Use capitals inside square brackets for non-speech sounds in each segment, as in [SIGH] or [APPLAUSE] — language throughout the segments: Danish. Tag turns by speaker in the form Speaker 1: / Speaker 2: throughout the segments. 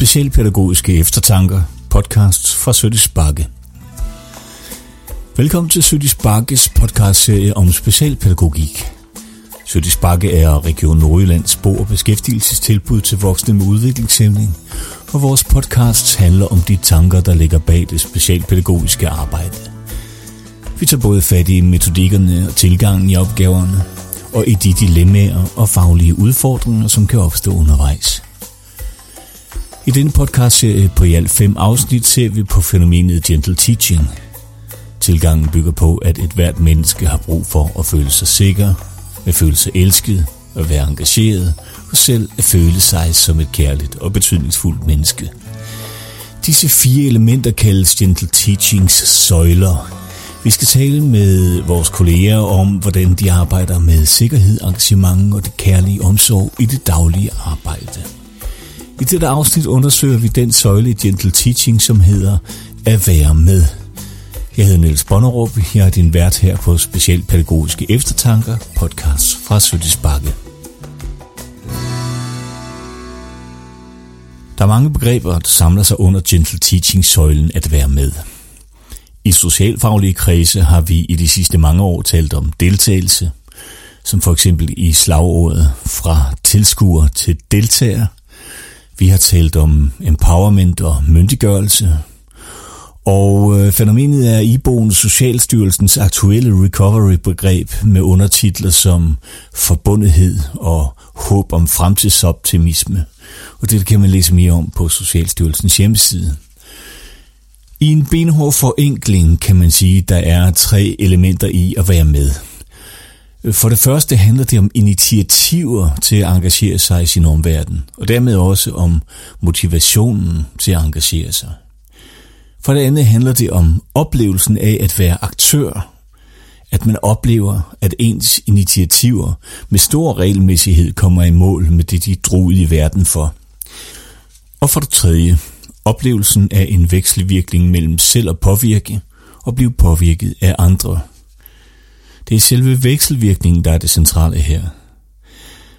Speaker 1: Specialpædagogiske Eftertanker, podcast fra Sødis Bakke. Velkommen til Sødis Bakkes podcastserie om specialpædagogik. Sødis Bakke er Region Nordjyllands bo- og beskæftigelsestilbud til voksne med udviklingshæmning, og vores podcast handler om de tanker, der ligger bag det specialpædagogiske arbejde. Vi tager både fat i metodikkerne og tilgangen i opgaverne, og i de dilemmaer og faglige udfordringer, som kan opstå undervejs. I denne podcastserie på i alt fem afsnit ser vi på fænomenet gentle teaching. Tilgangen bygger på, at et hvert menneske har brug for at føle sig sikker, at føle sig elsket, at være engageret og selv at føle sig som et kærligt og betydningsfuldt menneske. Disse fire elementer kaldes gentle teachings søjler. Vi skal tale med vores kolleger om, hvordan de arbejder med sikkerhed, engagement og det kærlige omsorg i det daglige arbejde. I dette afsnit undersøger vi den søjle i Gentle Teaching, som hedder at være med. Jeg hedder Niels Bonnerup, jeg er din vært her på Specielt Pædagogiske Eftertanker, podcast fra Sødisbakke. Der er mange begreber, der samler sig under Gentle Teaching-søjlen at være med. I socialfaglige kredse har vi i de sidste mange år talt om deltagelse, som for eksempel i slagordet fra tilskuer til deltager – vi har talt om empowerment og myndiggørelse. Og øh, fænomenet er iboende Socialstyrelsens aktuelle recovery-begreb med undertitler som forbundethed og håb om fremtidsoptimisme. Og det kan man læse mere om på Socialstyrelsens hjemmeside. I en benhård forenkling kan man sige, at der er tre elementer i at være med – for det første handler det om initiativer til at engagere sig i sin omverden, og dermed også om motivationen til at engagere sig. For det andet handler det om oplevelsen af at være aktør, at man oplever, at ens initiativer med stor regelmæssighed kommer i mål med det, de drog i verden for. Og for det tredje, oplevelsen af en vekselvirkning mellem selv at påvirke og blive påvirket af andre det er selve vekselvirkningen, der er det centrale her.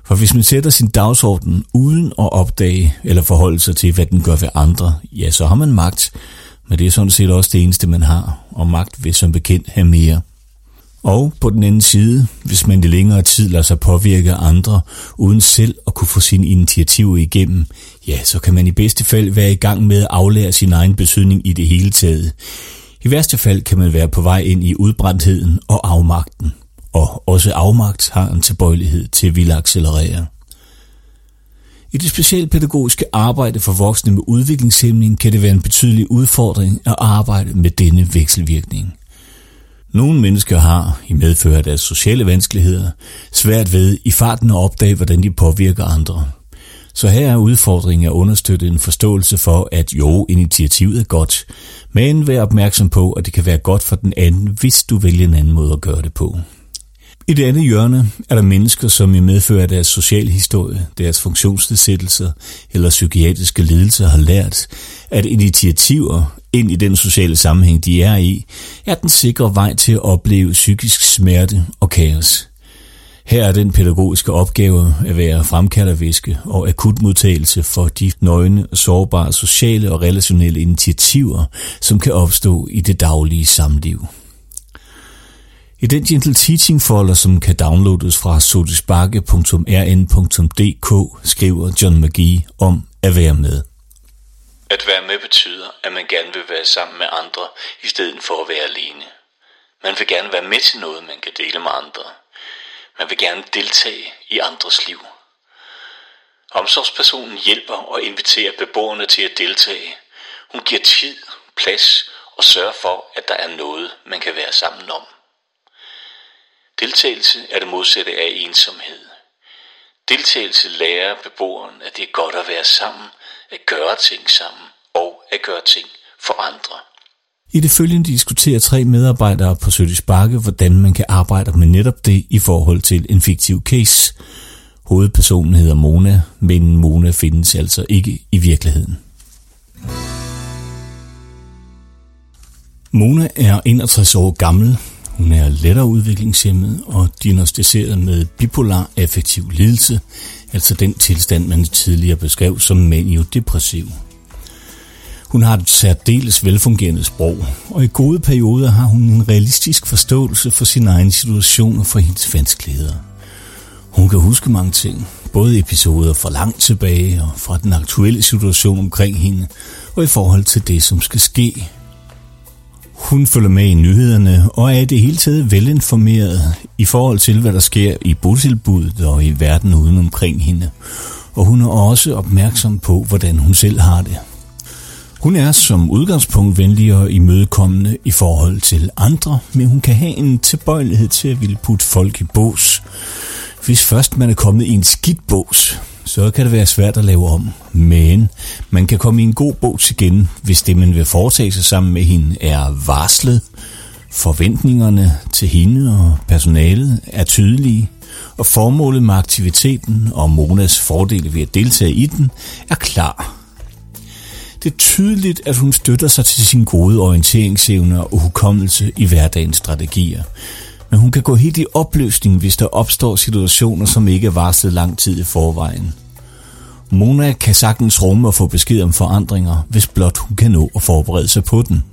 Speaker 1: For hvis man sætter sin dagsorden uden at opdage eller forholde sig til, hvad den gør ved andre, ja, så har man magt, men det er sådan set også det eneste, man har, og magt vil som bekendt have mere. Og på den anden side, hvis man i længere tid lader sig påvirke andre, uden selv at kunne få sine initiativer igennem, ja, så kan man i bedste fald være i gang med at aflære sin egen betydning i det hele taget. I værste fald kan man være på vej ind i udbrændtheden og afmagten, og også afmagt har en tilbøjelighed til at ville accelerere. I det specialpædagogiske arbejde for voksne med udviklingshæmning kan det være en betydelig udfordring at arbejde med denne vekselvirkning. Nogle mennesker har, i medfører af deres sociale vanskeligheder, svært ved i farten at opdage, hvordan de påvirker andre – så her er udfordringen at understøtte en forståelse for, at jo, initiativet er godt, men vær opmærksom på, at det kan være godt for den anden, hvis du vælger en anden måde at gøre det på. I det andet hjørne er der mennesker, som i medfører deres sociale historie, deres funktionsnedsættelser eller psykiatriske lidelser har lært, at initiativer ind i den sociale sammenhæng, de er i, er den sikre vej til at opleve psykisk smerte og kaos. Her er den pædagogiske opgave at være fremkalderviske og akutmodtagelse for de nøgne, sårbare sociale og relationelle initiativer, som kan opstå i det daglige samliv. I den Gentle Teaching folder, som kan downloades fra sotisbakke.rn.dk, skriver John McGee om at være med.
Speaker 2: At være med betyder, at man gerne vil være sammen med andre, i stedet for at være alene. Man vil gerne være med til noget, man kan dele med andre. Man vil gerne deltage i andres liv. Omsorgspersonen hjælper og inviterer beboerne til at deltage. Hun giver tid, plads og sørger for, at der er noget, man kan være sammen om. Deltagelse er det modsatte af ensomhed. Deltagelse lærer beboeren, at det er godt at være sammen, at gøre ting sammen og at gøre ting for andre.
Speaker 1: I det følgende diskuterer tre medarbejdere på Sødis Bakke, hvordan man kan arbejde med netop det i forhold til en fiktiv case. Hovedpersonen hedder Mona, men Mona findes altså ikke i virkeligheden. Mona er 61 år gammel. Hun er lettere udviklingshemmet og diagnostiseret med bipolar affektiv lidelse, altså den tilstand, man tidligere beskrev som maniodepressiv. depressiv hun har et særdeles velfungerende sprog, og i gode perioder har hun en realistisk forståelse for sin egen situation og for hendes vanskeligheder. Hun kan huske mange ting, både episoder fra langt tilbage og fra den aktuelle situation omkring hende, og i forhold til det, som skal ske. Hun følger med i nyhederne og er i det hele taget velinformeret i forhold til, hvad der sker i botilbuddet og i verden uden omkring hende. Og hun er også opmærksom på, hvordan hun selv har det. Hun er som udgangspunkt venlig og imødekommende i forhold til andre, men hun kan have en tilbøjelighed til at ville putte folk i bås. Hvis først man er kommet i en skidt bås, så kan det være svært at lave om. Men man kan komme i en god bås igen, hvis det man vil foretage sig sammen med hende er varslet. Forventningerne til hende og personalet er tydelige, og formålet med aktiviteten og Monas fordele ved at deltage i den er klar. Det er tydeligt, at hun støtter sig til sin gode orienteringsevne og hukommelse i hverdagens strategier. Men hun kan gå helt i opløsning, hvis der opstår situationer, som ikke er varslet lang tid i forvejen. Mona kan sagtens rumme og få besked om forandringer, hvis blot hun kan nå at forberede sig på den.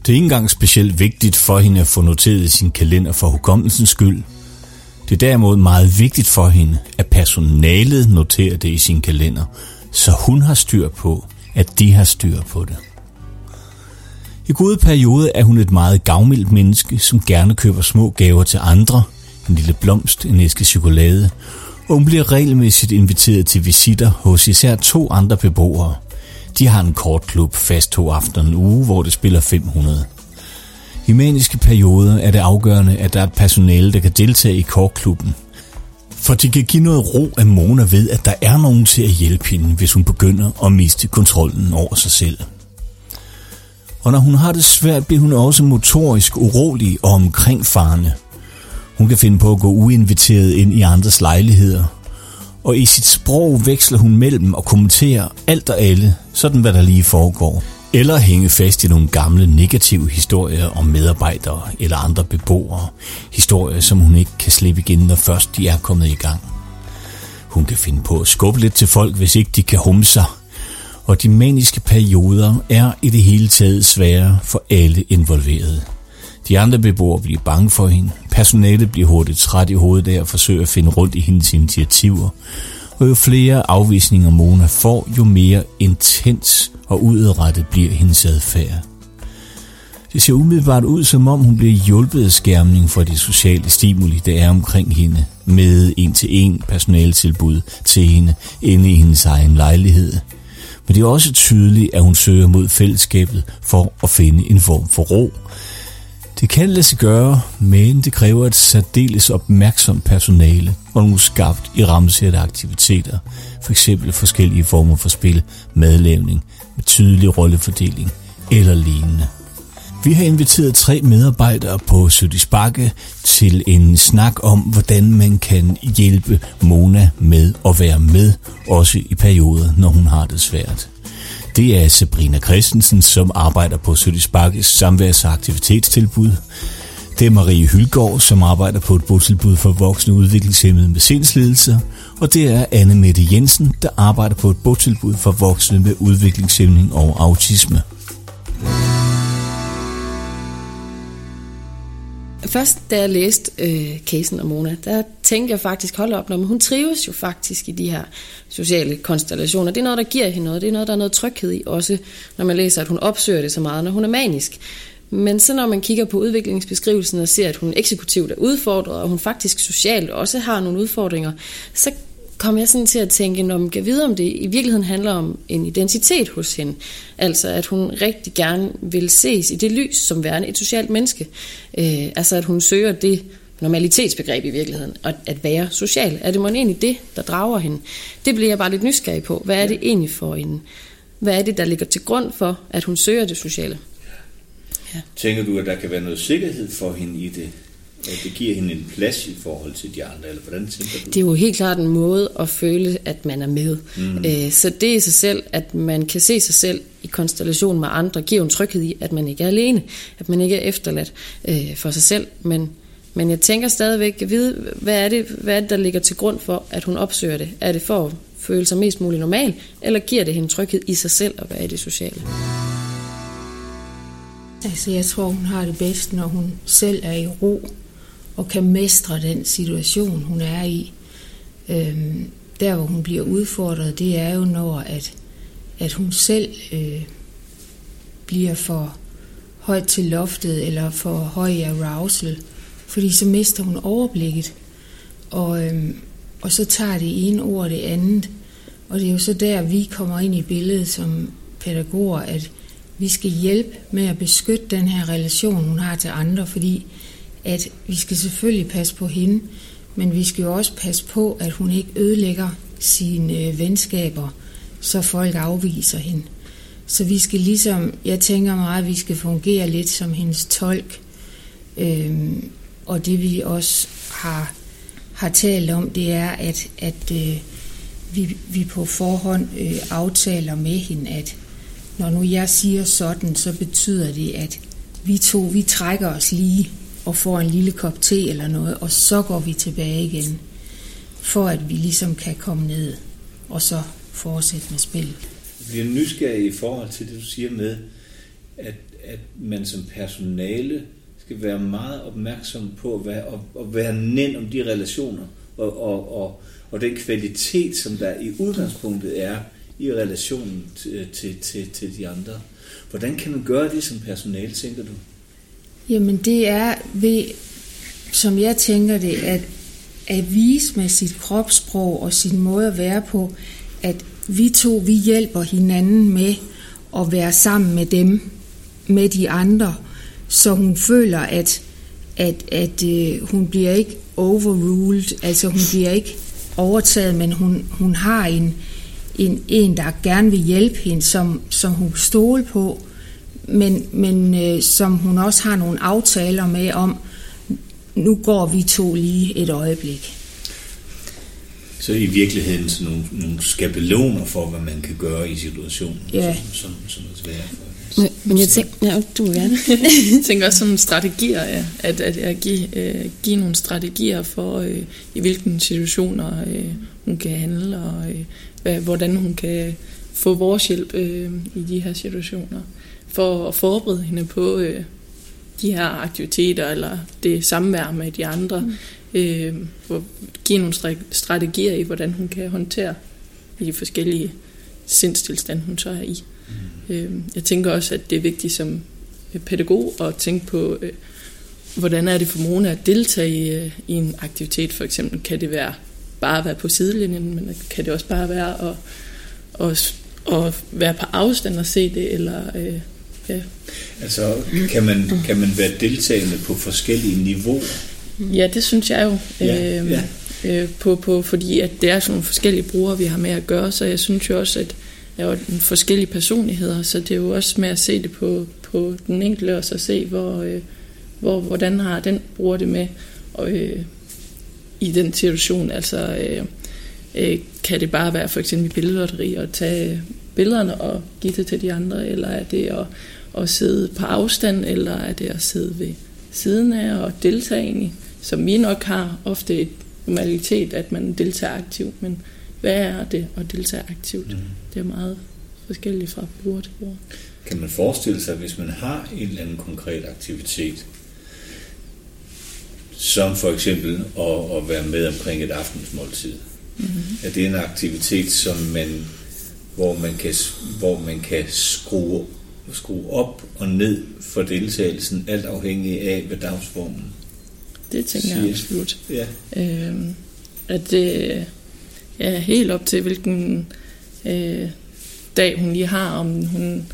Speaker 1: Det er ikke engang specielt vigtigt for hende at få noteret i sin kalender for hukommelsens skyld. Det er derimod meget vigtigt for hende, at personalet noterer det i sin kalender, så hun har styr på, at de har styr på det. I gode periode er hun et meget gavmildt menneske, som gerne køber små gaver til andre, en lille blomst, en æske chokolade, og hun bliver regelmæssigt inviteret til visitter hos især to andre beboere. De har en kortklub fast to aftener en uge, hvor det spiller 500. I maniske perioder er det afgørende, at der er et personale, der kan deltage i kortklubben. For de kan give noget ro af Mona ved, at der er nogen til at hjælpe hende, hvis hun begynder at miste kontrollen over sig selv. Og når hun har det svært, bliver hun også motorisk urolig og omkringfarende. Hun kan finde på at gå uinviteret ind i andres lejligheder. Og i sit sprog veksler hun mellem og kommenterer alt og alle, sådan hvad der lige foregår. Eller hænge fast i nogle gamle negative historier om medarbejdere eller andre beboere. Historier, som hun ikke kan slippe igen, når først de er kommet i gang. Hun kan finde på at skubbe lidt til folk, hvis ikke de kan humme sig – og de maniske perioder er i det hele taget svære for alle involverede. De andre beboere bliver bange for hende, personalet bliver hurtigt træt i hovedet af at forsøge at finde rundt i hendes initiativer, og jo flere afvisninger Mona får, jo mere intens og udadrettet bliver hendes adfærd. Det ser umiddelbart ud, som om hun bliver hjulpet af skærmning for de sociale stimuli, der er omkring hende, med en-til-en personaltilbud til hende inde i hendes egen lejlighed – men det er også tydeligt, at hun søger mod fællesskabet for at finde en form for ro. Det kan lade sig gøre, men det kræver et særdeles opmærksomt personale og nogle skabt i rammesætte aktiviteter, f.eks. forskellige former for spil, madlavning med tydelig rollefordeling eller lignende. Vi har inviteret tre medarbejdere på Bakke til en snak om, hvordan man kan hjælpe Mona med at være med, også i perioder, når hun har det svært. Det er Sabrina Christensen, som arbejder på Bakkes samværs- og aktivitetstilbud. Det er Marie Hylgaard, som arbejder på et botilbud for voksne udviklingshemmede med sindslidelser. Og det er Anne Mette Jensen, der arbejder på et botilbud for voksne med udviklingshæmning og autisme.
Speaker 3: Først da jeg læste øh, casen om Mona, der tænkte jeg faktisk, hold op, når hun trives jo faktisk i de her sociale konstellationer. Det er noget, der giver hende noget. Det er noget, der er noget tryghed i, også når man læser, at hun opsøger det så meget, når hun er manisk. Men så når man kigger på udviklingsbeskrivelsen og ser, at hun eksekutivt er udfordret, og hun faktisk socialt også har nogle udfordringer, så kom jeg sådan til at tænke, når man kan vide, om det i virkeligheden handler om en identitet hos hende. Altså at hun rigtig gerne vil ses i det lys som værende et socialt menneske. Øh, altså at hun søger det normalitetsbegreb i virkeligheden, og at være social. Er det måske egentlig det, der drager hende? Det bliver jeg bare lidt nysgerrig på. Hvad er det egentlig for en... Hvad er det, der ligger til grund for, at hun søger det sociale?
Speaker 1: Ja. Tænker du, at der kan være noget sikkerhed for hende i det? at det giver hende en plads i forhold til de andre, eller hvordan tænker du?
Speaker 3: Det er jo helt klart en måde at føle, at man er med. Mm. Øh, så det i sig selv, at man kan se sig selv i konstellation med andre, giver en tryghed i, at man ikke er alene, at man ikke er efterladt øh, for sig selv, men men jeg tænker stadigvæk at vide, hvad er, det, hvad er det, der ligger til grund for, at hun opsøger det? Er det for at føle sig mest muligt normal, eller giver det hende tryghed i sig selv at være i det sociale?
Speaker 4: Altså, jeg tror, hun har det bedst, når hun selv er i ro og kan mestre den situation, hun er i. Øhm, der, hvor hun bliver udfordret, det er jo, når at, at hun selv øh, bliver for højt til loftet eller for høj i arousal, fordi så mister hun overblikket. Og, øhm, og så tager det ene ord det andet. Og det er jo så der, vi kommer ind i billedet som pædagoger, at vi skal hjælpe med at beskytte den her relation, hun har til andre, fordi at vi skal selvfølgelig passe på hende, men vi skal jo også passe på, at hun ikke ødelægger sine øh, venskaber, så folk afviser hende. Så vi skal ligesom, jeg tænker meget, at vi skal fungere lidt som hendes tolk. Øhm, og det vi også har, har talt om, det er, at, at øh, vi, vi på forhånd øh, aftaler med hende, at når nu jeg siger sådan, så betyder det, at vi to, vi trækker os lige og får en lille kop te eller noget, og så går vi tilbage igen, for at vi ligesom kan komme ned og så fortsætte med spillet.
Speaker 1: Jeg bliver nysgerrig i forhold til det, du siger med, at, at man som personale skal være meget opmærksom på at være, at, at være nænd om de relationer og, og, og, og den kvalitet, som der i udgangspunktet er i relationen til, til, til, til de andre. Hvordan kan man gøre det som personal, tænker du?
Speaker 4: Jamen det er ved, som jeg tænker det, at, at vise med sit kropssprog og sin måde at være på, at vi to, vi hjælper hinanden med at være sammen med dem, med de andre, så hun føler, at, at, at øh, hun bliver ikke overruled, altså hun bliver ikke overtaget, men hun, hun har en, en, en, der gerne vil hjælpe hende, som, som hun stole på, men, men øh, som hun også har nogle aftaler med om, nu går vi to lige et øjeblik.
Speaker 1: Så i virkeligheden sådan nogle, nogle skabeloner for, hvad man kan gøre i situationen,
Speaker 4: ja.
Speaker 1: som, som, som er svære
Speaker 3: for men, men jeg tænker, ja, du vil gerne. [LAUGHS]
Speaker 5: jeg tænker også sådan strategier, ja, at, at, at give, øh, give nogle strategier for, øh, i hvilke situationer øh, hun kan handle, og øh, hvad, hvordan hun kan få vores hjælp øh, i de her situationer for at forberede hende på øh, de her aktiviteter eller det samvær med de andre. Mm. Øh, for give nogle strategier i, hvordan hun kan håndtere de forskellige sindstilstande, hun så er i. Mm. Øh, jeg tænker også, at det er vigtigt som pædagog at tænke på, øh, hvordan er det for Mona at deltage i, øh, i en aktivitet. For eksempel kan det være bare at være på sidelinjen, men kan det også bare være at, at, at være på afstand og se det, eller øh,
Speaker 1: Ja. Altså, kan man, kan man være deltagende på forskellige niveauer?
Speaker 5: Ja, det synes jeg jo. Ja, øh, ja. Øh, på, på, fordi at det er sådan nogle forskellige brugere, vi har med at gøre, så jeg synes jo også, at jeg er forskellige personligheder, så det er jo også med at se det på, på den enkelte, og så se, hvor, øh, hvor, hvordan har den bruger det med og, øh, i den situation. Altså, øh, øh, kan det bare være for eksempel i billedlotteri at tage billederne og give det til de andre, eller er det at at sidde på afstand, eller er det at sidde ved siden af og deltage i, som vi nok har ofte et normalitet, at man deltager aktivt, men hvad er det at deltage aktivt? Mm. Det er meget forskelligt fra bruger til bruger.
Speaker 1: Kan man forestille sig, hvis man har en eller anden konkret aktivitet, som for eksempel at, at være med omkring et aftensmåltid, mm-hmm. er det en aktivitet, som man, hvor man kan, hvor man kan skrue skrue op og ned for deltagelsen, alt afhængig af, hvad dagsformen
Speaker 5: Det tænker siger. jeg absolut. Ja. Øhm, at det er helt op til, hvilken øh, dag hun lige har, om hun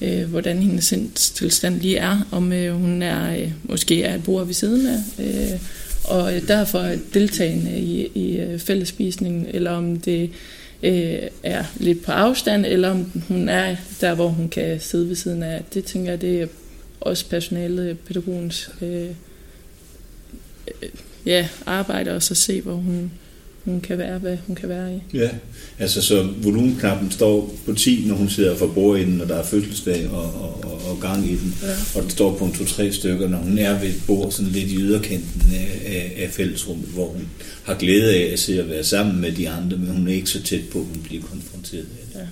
Speaker 5: øh, hvordan hendes sindstilstand lige er, om øh, hun er øh, måske er bor ved siden af, øh, og derfor deltagende i, i øh, fællespisningen, eller om det øh, er lidt på afstand, eller om hun er der, hvor hun kan sidde ved siden af. Det tænker jeg, det er også personalet, pædagogens øh, øh, ja, arbejde, og så se, hvor hun, hun kan være, hvad hun kan være i.
Speaker 1: Ja, altså så volumenknappen står på 10, når hun sidder for bordenden, og der er fødselsdag og, og, og, og gang i den. Ja. Og den står på en to-tre stykker, når hun er ved et bord sådan lidt i yderkanten af, af, af fællesrummet, hvor hun har glæde af at se at være sammen med de andre, men hun er ikke så tæt på, at hun bliver konfronteret af det. Ja.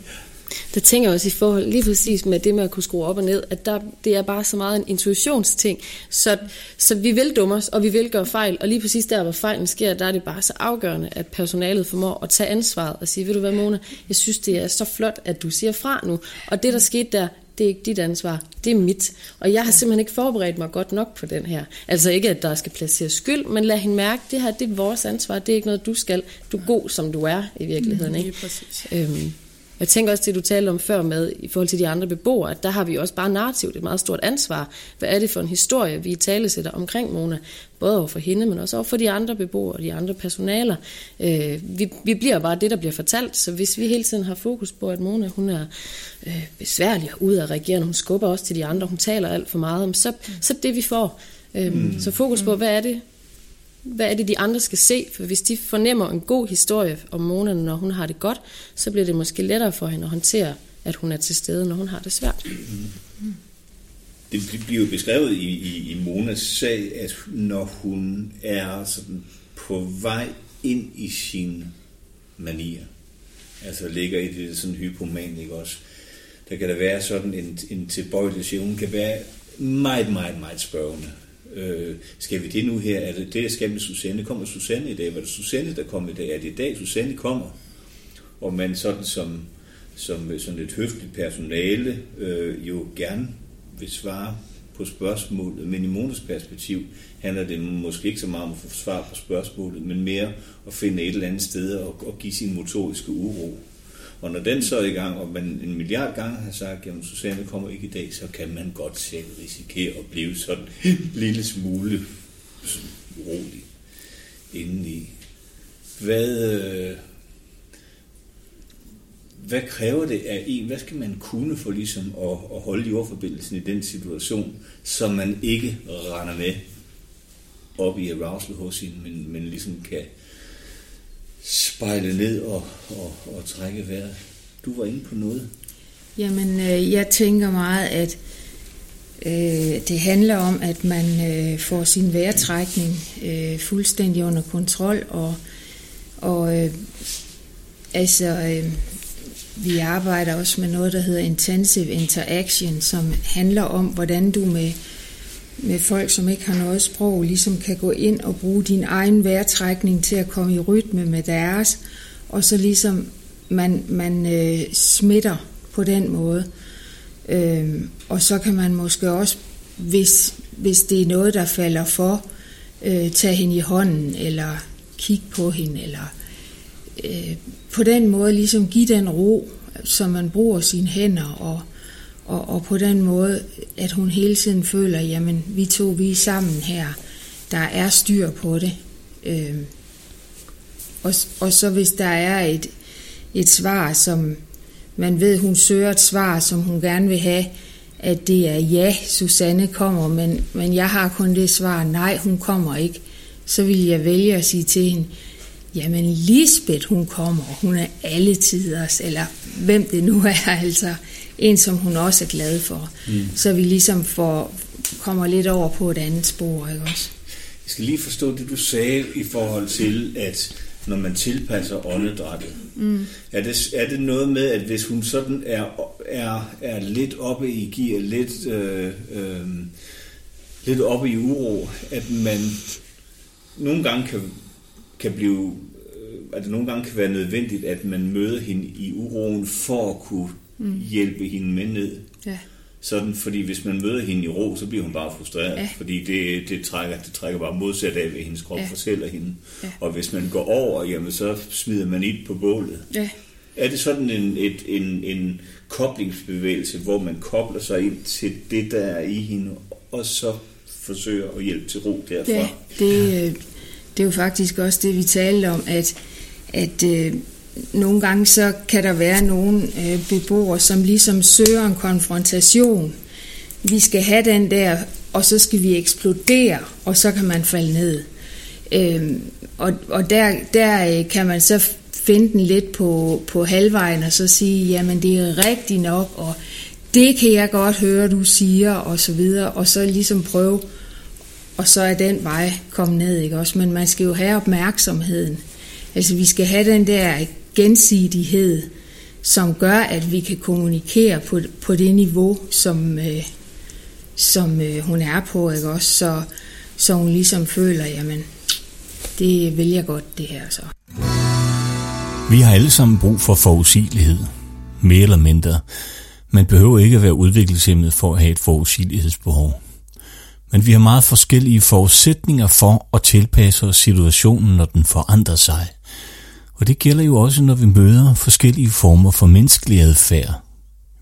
Speaker 3: Det tænker jeg også i forhold lige præcis med det med at kunne skrue op og ned, at der, det er bare så meget en intuitionsting. Så, så vi vil dumme os, og vi vil gøre fejl, og lige præcis der, hvor fejlen sker, der er det bare så afgørende, at personalet formår at tage ansvaret og sige, ved du hvad Mona, jeg synes det er så flot, at du siger fra nu, og det der skete der, det er ikke dit ansvar, det er mit. Og jeg har simpelthen ikke forberedt mig godt nok på den her. Altså ikke, at der skal placeres skyld, men lad hende mærke, det her det er vores ansvar, det er ikke noget, du skal. Du er god, som du er i virkeligheden. Ikke? præcis. Øhm, jeg tænker også det, du talte om før med, i forhold til de andre beboere, at der har vi også bare narrativt et meget stort ansvar. Hvad er det for en historie, vi i tale sætter omkring Mona? Både over for hende, men også over for de andre beboere og de andre personaler. Øh, vi, vi bliver bare det, der bliver fortalt, så hvis vi hele tiden har fokus på, at Mona hun er øh, besværlig og udadreagerende, hun skubber også til de andre, hun taler alt for meget, så, så det vi får. Øh, mm. Så fokus på, hvad er det, hvad er det, de andre skal se? For hvis de fornemmer en god historie om Mona, når hun har det godt, så bliver det måske lettere for hende at håndtere, at hun er til stede, når hun har det svært. Mm.
Speaker 1: Det bliver jo beskrevet i, i, i Monas sag, at når hun er sådan på vej ind i sin manier, altså ligger i det sådan hypoman, ikke også, der kan der være sådan en, en tilbøjelighed, hun kan være meget, meget, meget spørgende Øh, skal vi det nu her? Er det det, jeg skal med Susanne? Kommer Susanne i dag? Var det Susanne, der kom i dag? Er det i dag, Susanne kommer? Og man sådan som, som øh, sådan et høfligt personale øh, jo gerne vil svare på spørgsmålet, men i Monas perspektiv handler det måske ikke så meget om at få svar på spørgsmålet, men mere at finde et eller andet sted og, og give sin motoriske uro. Og når den så er i gang, og man en milliard gange har sagt, jamen Susanne kommer ikke i dag, så kan man godt selv risikere at blive sådan en lille smule rolig indeni. Hvad, øh, hvad kræver det af en? Hvad skal man kunne for ligesom at, at holde jordforbindelsen i den situation, så man ikke render med op i arousal hos hende, men, men ligesom kan spejle ned og, og, og trække vejret. Du var inde på noget.
Speaker 4: Jamen, øh, jeg tænker meget, at øh, det handler om, at man øh, får sin vejrtrækning øh, fuldstændig under kontrol, og, og øh, altså, øh, vi arbejder også med noget, der hedder intensive interaction, som handler om, hvordan du med med folk, som ikke har noget sprog, ligesom kan gå ind og bruge din egen vejrtrækning til at komme i rytme med deres, og så ligesom man, man øh, smitter på den måde. Øh, og så kan man måske også, hvis, hvis det er noget, der falder for, øh, tage hende i hånden, eller kigge på hende, eller øh, på den måde ligesom give den ro, som man bruger sine hænder og og, og på den måde, at hun hele tiden føler, jamen vi to, vi er sammen her, der er styr på det. Øh, og, og så hvis der er et, et svar, som man ved, hun søger et svar, som hun gerne vil have, at det er ja, Susanne kommer, men, men jeg har kun det svar, nej, hun kommer ikke, så vil jeg vælge at sige til hende, jamen Lisbeth, hun kommer, hun er alle tiders, eller hvem det nu er, [LAUGHS] altså en, som hun også er glad for. Mm. Så vi ligesom får, kommer lidt over på et andet spor, ikke også?
Speaker 1: Jeg skal lige forstå det, du sagde i forhold til, at når man tilpasser åndedrættet. Mm. Er, det, er det noget med, at hvis hun sådan er, er, er lidt oppe i gear, lidt, øh, øh, lidt oppe i uro, at man nogle gange kan, kan blive, øh, at det nogle gange kan være nødvendigt, at man møder hende i uroen for at kunne mm. hjælpe hende med ned. Ja. Sådan, fordi hvis man møder hende i ro, så bliver hun bare frustreret, ja. fordi det, det, trækker, det trækker bare modsat af, hvad hendes krop ja. fortæller hende. Ja. Og hvis man går over, jamen, så smider man ild på bålet. Ja. Er det sådan en, et, en, en koblingsbevægelse, hvor man kobler sig ind til det, der er i hende, og så forsøger at hjælpe til ro derfra?
Speaker 4: Ja, det, øh, det er jo faktisk også det, vi talte om, at, at øh, nogle gange så kan der være nogle øh, beboere, som ligesom søger en konfrontation. Vi skal have den der, og så skal vi eksplodere, og så kan man falde ned. Øh, og, og der, der øh, kan man så finde den lidt på, på halvvejen og så sige, jamen det er rigtigt nok, og det kan jeg godt høre, du siger, og så videre, og så ligesom prøve, og så er den vej komme ned, ikke også? Men man skal jo have opmærksomheden. Altså vi skal have den der gensidighed, som gør, at vi kan kommunikere på, på det niveau, som, øh, som øh, hun er på, ikke også? Så, så hun ligesom føler, jamen, det vil jeg godt, det her så.
Speaker 1: Vi har alle sammen brug for forudsigelighed, mere eller mindre. Man behøver ikke at være udviklingshemmet for at have et forudsigelighedsbehov. Men vi har meget forskellige forudsætninger for at tilpasse os situationen, når den forandrer sig. Og det gælder jo også, når vi møder forskellige former for menneskelig adfærd.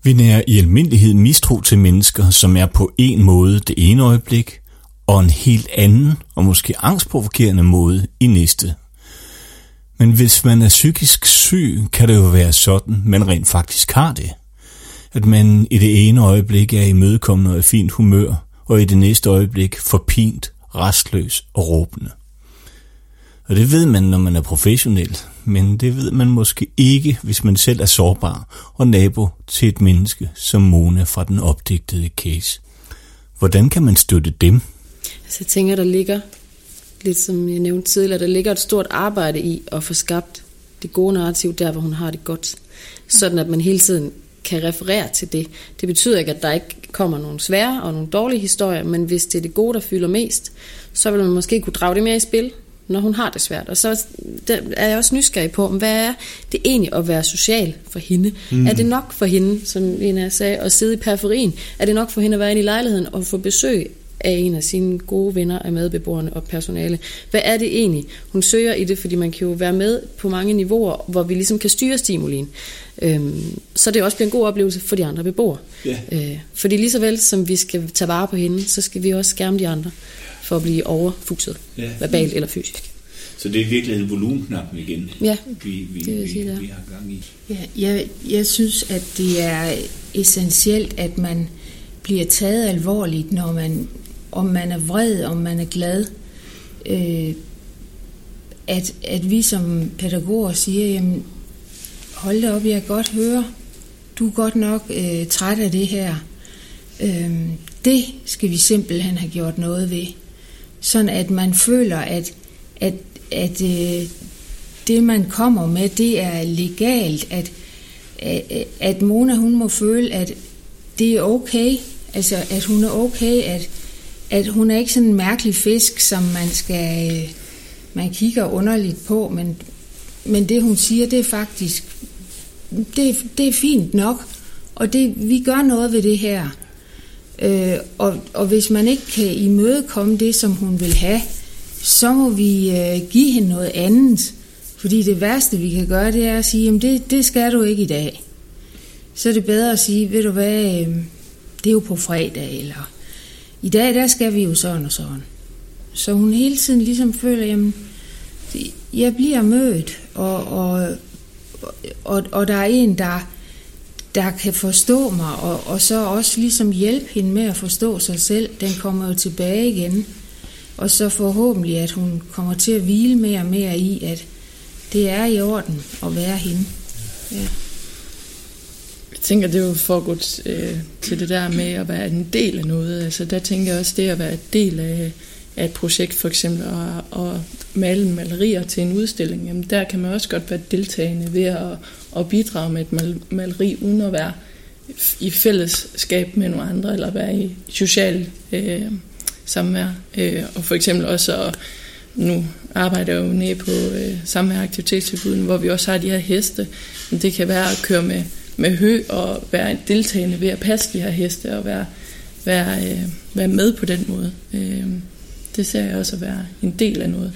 Speaker 1: Vi nærer i almindelighed mistro til mennesker, som er på en måde det ene øjeblik, og en helt anden og måske angstprovokerende måde i næste. Men hvis man er psykisk syg, kan det jo være sådan, man rent faktisk har det. At man i det ene øjeblik er imødekommende og i fint humør, og i det næste øjeblik forpint, restløs og råbende. Og det ved man, når man er professionel, men det ved man måske ikke, hvis man selv er sårbar og nabo til et menneske som Mona fra den opdigtede case. Hvordan kan man støtte dem?
Speaker 3: Altså jeg tænker, der ligger, lidt som jeg nævnte tidligere, der ligger et stort arbejde i at få skabt det gode narrativ der, hvor hun har det godt. Sådan at man hele tiden kan referere til det. Det betyder ikke, at der ikke kommer nogle svære og nogle dårlige historier, men hvis det er det gode, der fylder mest, så vil man måske kunne drage det mere i spil, når hun har det svært. Og så er jeg også nysgerrig på, hvad er det egentlig at være social for hende? Mm. Er det nok for hende, som Lena sagde, at sidde i periferien? Er det nok for hende at være inde i lejligheden og få besøg af en af sine gode venner af medbeboerne og personale. Hvad er det egentlig, hun søger i det? Fordi man kan jo være med på mange niveauer, hvor vi ligesom kan styre stimulien. Øhm, så det også bliver en god oplevelse for de andre beboere. Yeah. Øh, fordi lige så vel som vi skal tage vare på hende, så skal vi også skærme de andre for at blive overfuset, yeah. verbalt eller fysisk.
Speaker 1: Så det er virkelig en volumenknappen igen,
Speaker 3: ja,
Speaker 1: vi, vi, det vi, sige, vi, vi har gang i.
Speaker 4: Ja, jeg, jeg synes, at det er essentielt, at man bliver taget alvorligt, når man om man er vred, om man er glad. Øh, at, at vi som pædagoger siger, jamen, hold da op, jeg kan godt høre, du er godt nok øh, træt af det her. Øh, det skal vi simpelthen have gjort noget ved. Sådan at man føler, at, at, at øh, det man kommer med, det er legalt, at, at, at Mona hun må føle, at det er okay, altså at hun er okay, at, at hun er ikke sådan en mærkelig fisk, som man skal øh, man kigger underligt på, men, men det hun siger, det er faktisk det, det er fint nok, og det, vi gør noget ved det her. Øh, og, og hvis man ikke kan imødekomme det, som hun vil have, så må vi øh, give hende noget andet. Fordi det værste, vi kan gøre, det er at sige, jamen det, det skal du ikke i dag. Så er det bedre at sige, ved du hvad, øh, det er jo på fredag, eller i dag, der skal vi jo sådan og sådan. Så hun hele tiden ligesom føler, jamen, jeg bliver mødt, og, og, og, og der er en, der, der kan forstå mig, og, og så også ligesom hjælpe hende med at forstå sig selv. Den kommer jo tilbage igen. Og så forhåbentlig, at hun kommer til at hvile mere og mere i, at det er i orden at være hende. Ja.
Speaker 5: Jeg tænker, det er jo for godt øh, til det der med at være en del af noget. Altså, der tænker jeg også, det at være en del af, af et projekt, for eksempel, at, at male malerier til en udstilling, jamen der kan man også godt være deltagende ved at, at bidrage med et mal, maleri, uden at være i fællesskab med nogle andre, eller være i social øh, samvær. Øh, og for eksempel også at, nu arbejder jeg jo nede på øh, samvær aktivitetstilbuden, hvor vi også har de her heste. Men det kan være at køre med med hø og være deltagende ved at passe de her heste og være, være, øh, være med på den måde. Øh, det ser jeg også at være en del af noget.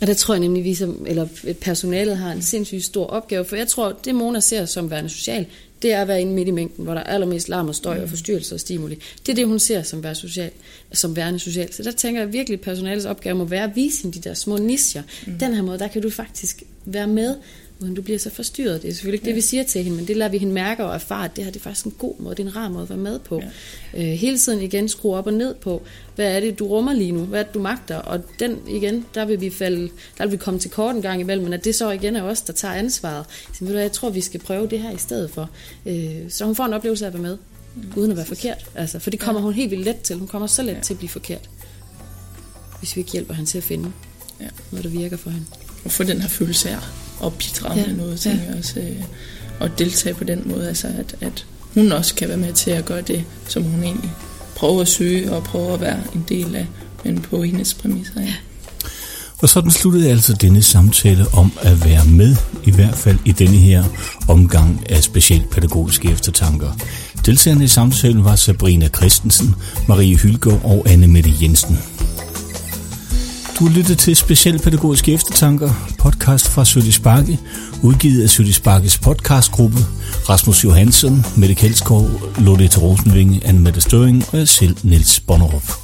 Speaker 3: Og der tror jeg nemlig, vi som, eller personalet har en sindssygt stor opgave, for jeg tror, det Mona ser som værende social, det er at være inde midt i mængden, hvor der er allermest larm og støj og forstyrrelse og stimuli. Det er det, hun ser som, være social, som værende social. Så der tænker jeg virkelig, at personalets opgave må være at vise hende de der små nischer. Mm. Den her måde, der kan du faktisk være med uden du bliver så forstyrret. Det er selvfølgelig ikke ja. det, vi siger til hende, men det lader vi hende mærke og erfare, at det her det er faktisk en god måde, det er en rar måde at være med på. Ja. Øh, hele tiden igen skrue op og ned på, hvad er det, du rummer lige nu, hvad er det, du magter, og den igen, der vil vi falde, der vil vi komme til kort en gang imellem, men at det så igen er os, der tager ansvaret. Så ved du, jeg tror, vi skal prøve det her i stedet for. Øh, så hun får en oplevelse af at være med, mm. uden at være forkert. Altså, for det kommer ja. hun helt vildt let til. Hun kommer så let ja. til at blive forkert, hvis vi ikke hjælper hende til at finde ja. noget, der virker for hende.
Speaker 5: Og få den her følelse af at bidrage ja. med noget, tænker ja. jeg også. Øh, og deltage på den måde, altså at, at hun også kan være med til at gøre det, som hun egentlig prøver at søge og prøver at være en del af, men på hendes præmisser. Ja.
Speaker 1: Og sådan sluttede altså denne samtale om at være med, i hvert fald i denne her omgang af specielt pædagogiske eftertanker. Deltagerne i samtalen var Sabrina Christensen, Marie Hylgaard og Anne Mette Jensen. Du lytter til Specialpædagogiske Eftertanker, podcast fra Sødte Bakke, udgivet af Sødte Bakkes podcastgruppe, Rasmus Johansen, Mette Kjeldskov, Lotte Rosenvinge, Anne Mette Støring og jeg selv, Niels Bonnerup.